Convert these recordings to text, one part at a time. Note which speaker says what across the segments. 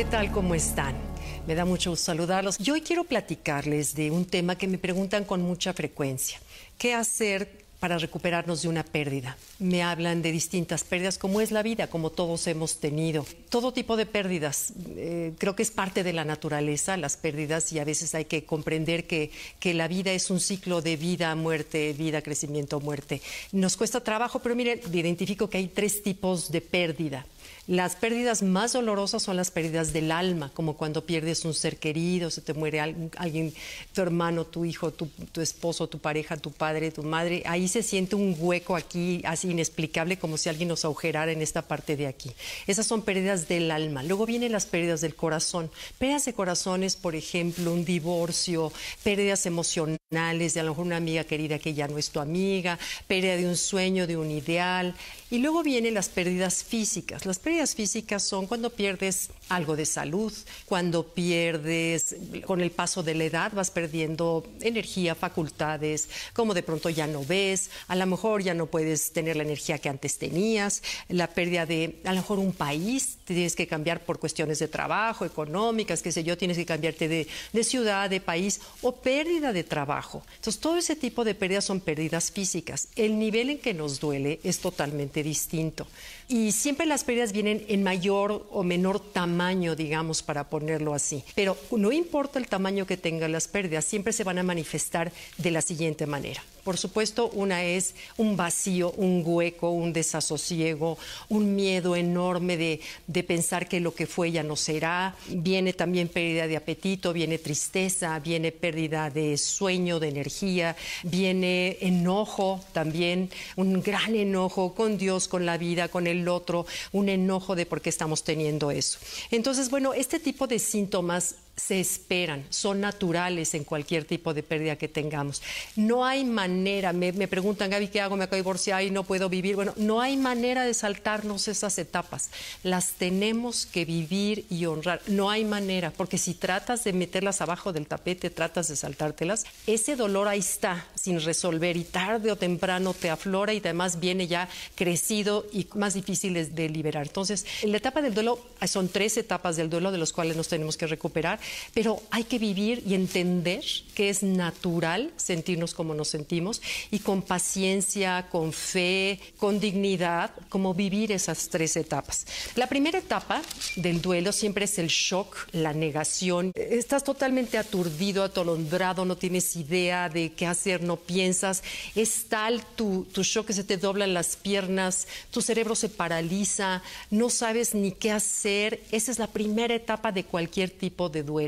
Speaker 1: ¿qué tal? ¿Cómo están? Me da mucho gusto saludarlos. Yo hoy quiero platicarles de un tema que me preguntan con mucha frecuencia. ¿Qué hacer para recuperarnos de una pérdida? Me hablan de distintas pérdidas, como es la vida, como todos hemos tenido. Todo tipo de pérdidas. Eh, creo que es parte de la naturaleza, las pérdidas, y a veces hay que comprender que, que la vida es un ciclo de vida, muerte, vida, crecimiento, muerte. Nos cuesta trabajo, pero miren, identifico que hay tres tipos de pérdida. Las pérdidas más dolorosas son las pérdidas del alma, como cuando pierdes un ser querido, se te muere alguien, tu hermano, tu hijo, tu, esposo, tu pareja, tu padre, tu madre. Ahí se siente un hueco aquí, así inexplicable, como si alguien nos agujerara en esta parte de aquí. Esas son pérdidas del alma. Luego vienen las pérdidas del corazón. Pérdidas de corazones, por ejemplo, un divorcio, pérdidas emocionales de a lo mejor una amiga querida que ya no es tu amiga, pérdida de un sueño, de un ideal. Y luego vienen las pérdidas físicas. Pérdidas físicas son cuando pierdes algo de salud, cuando pierdes, con el paso de la edad vas perdiendo energía, facultades, como de pronto ya no ves, a lo mejor ya no puedes tener la energía que antes tenías, la pérdida de, a lo mejor un país, tienes que cambiar por cuestiones de trabajo, económicas, qué sé yo, tienes que cambiarte de, de ciudad, de país, o pérdida de trabajo. Entonces, todo ese tipo de pérdidas son pérdidas físicas. El nivel en que nos duele es totalmente distinto. Y siempre las pérdidas vienen en mayor o menor tamaño, digamos, para ponerlo así. Pero no importa el tamaño que tengan las pérdidas, siempre se van a manifestar de la siguiente manera. Por supuesto, una es un vacío, un hueco, un desasosiego, un miedo enorme de, de, pensar que lo que fue ya no será. Viene también pérdida de apetito, viene tristeza, viene pérdida de sueño, de energía, viene enojo también, un gran enojo con Dios, con la vida, con el otro, un enojo de por qué estamos teniendo eso. Entonces, bueno, este tipo de síntomas se esperan, son naturales en cualquier tipo de pérdida que tengamos. No hay manera, me, preguntan, Gaby, ¿qué hago? Me acabo de divorciar y no puedo vivir. Bueno, no hay manera de saltarnos esas etapas. Las tenemos que vivir y honrar. No hay manera, porque si tratas de meterlas abajo del tapete, tratas de saltártelas, ese dolor ahí está, sin resolver, y tarde o temprano te aflora y además viene ya crecido y más difícil de liberar. Entonces, en la etapa del duelo, son tres etapas del duelo de los cuales nos tenemos que recuperar pero hay que vivir y entender que es natural sentirnos como nos sentimos y con paciencia, con fe, con dignidad, como vivir esas tres etapas. La primera etapa del duelo siempre es el shock, la negación. Estás totalmente aturdido, atolondrado, no tienes idea de qué hacer, no piensas. Es tal tu, tu shock que se te doblan las piernas, tu cerebro se paraliza, no sabes ni qué hacer. Esa es la primera etapa de cualquier tipo de duelo.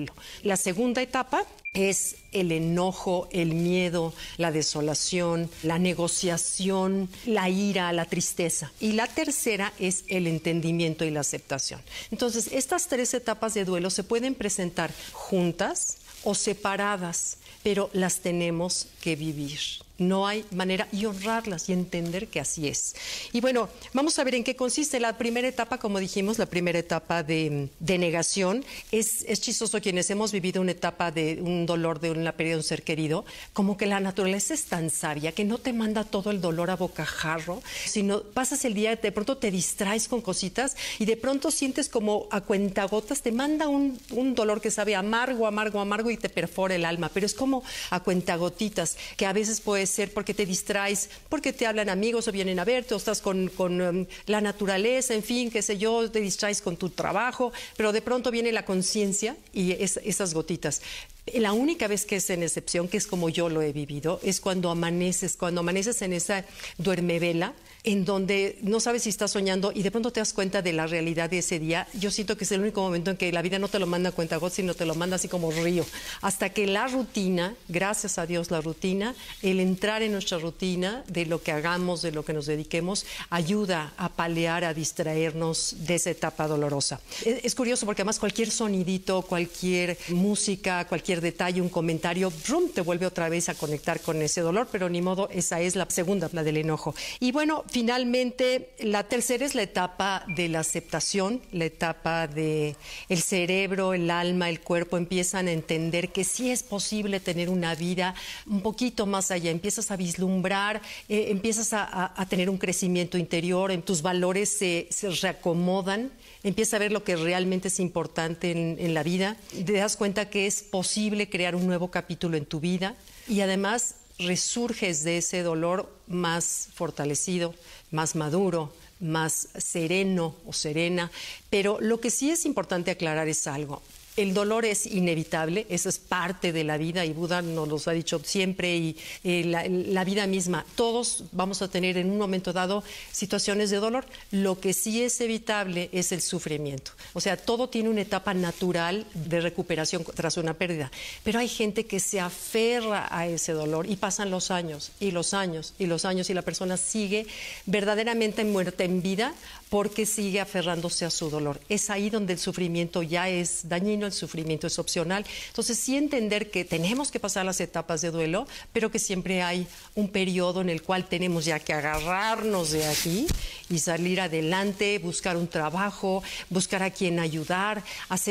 Speaker 1: La segunda etapa es el enojo, el miedo, la desolación, la negociación, la ira, la tristeza. Y la tercera es el entendimiento y la aceptación. Entonces, estas tres etapas de duelo se pueden presentar juntas o separadas, pero las tenemos que vivir. No hay manera y honrarlas y entender que así es. Y bueno, vamos a ver en qué consiste. La primera etapa, como dijimos, la primera etapa de, negación, es, es, chistoso quienes hemos vivido una etapa de un dolor, de una pérdida de un ser querido, como que la naturaleza es tan sabia que no te manda todo el dolor a bocajarro, sino pasas el día, de pronto te distraes con cositas y de pronto sientes como a cuentagotas, te manda un, un dolor que sabe amargo, amargo, amargo y te perfora el alma, pero es como a cuentagotitas, que a veces puede ser porque te distraes, porque te hablan amigos o vienen a verte, o estás con, um, la naturaleza, en fin, qué sé yo, te distraes con tu trabajo, pero de pronto viene la conciencia y esas gotitas. La única vez que es en excepción, que es como yo lo he vivido, es cuando amaneces, cuando amaneces en esa duermevela, en donde no sabes si estás soñando y de pronto te das cuenta de la realidad de ese día. Yo siento que es el único momento en que la vida no te lo manda a cuenta gota, sino te lo manda así como río. Hasta que la rutina, gracias a Dios la rutina, el entrar en nuestra rutina de lo que hagamos, de lo que nos dediquemos, ayuda a palear, a distraernos de esa etapa dolorosa. Es, es curioso porque además cualquier sonidito, cualquier música, cualquier cualquier detalle, un comentario, ¡brum! te vuelve otra vez a conectar con ese dolor, pero ni modo, esa es la segunda, la del enojo. Y bueno, finalmente, la tercera es la etapa de la aceptación, la etapa de el cerebro, el alma, el cuerpo empiezan a entender que sí es posible tener una vida un poquito más allá, empiezas a vislumbrar, eh, empiezas a, tener un crecimiento interior, en tus valores se, se reacomodan empieza a ver lo que realmente es importante en, la vida, te das cuenta que es posible crear un nuevo capítulo en tu vida y además resurges de ese dolor más fortalecido, más maduro, más sereno o serena. Pero lo que sí es importante aclarar es algo. El dolor es inevitable, eso es parte de la vida y Buda nos lo ha dicho siempre y eh, la, vida misma. Todos vamos a tener en un momento dado situaciones de dolor. Lo que sí es evitable es el sufrimiento. O sea, todo tiene una etapa natural de recuperación tras una pérdida. Pero hay gente que se aferra a ese dolor y pasan los años y los años y los años y la persona sigue verdaderamente muerta en vida porque sigue aferrándose a su dolor. Es ahí donde el sufrimiento ya es dañino, el sufrimiento es opcional. Entonces, sí entender que tenemos que pasar las etapas de duelo, pero que siempre hay un periodo en el cual tenemos ya que agarrarnos de aquí y salir adelante, buscar un trabajo, buscar a quien ayudar,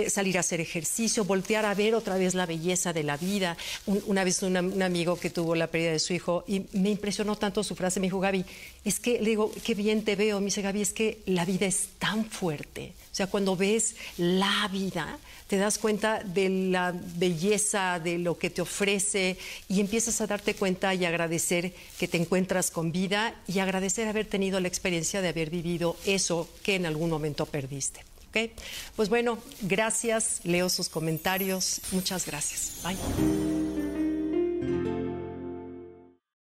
Speaker 1: salir a hacer ejercicio, voltear a ver otra vez la belleza de la vida. una vez un amigo que tuvo la pérdida de su hijo y me impresionó tanto su frase, me dijo, Gaby, es que, le digo, qué bien te veo. Me dice, Gaby, es que la vida es tan fuerte. O sea, cuando ves la vida, te das cuenta de la belleza, de lo que te ofrece y empiezas a darte cuenta y agradecer que te encuentras con vida y agradecer haber tenido la experiencia de haber vivido eso que en algún momento perdiste. ¿Okay? Pues bueno, gracias, leo sus comentarios. Muchas gracias. Bye.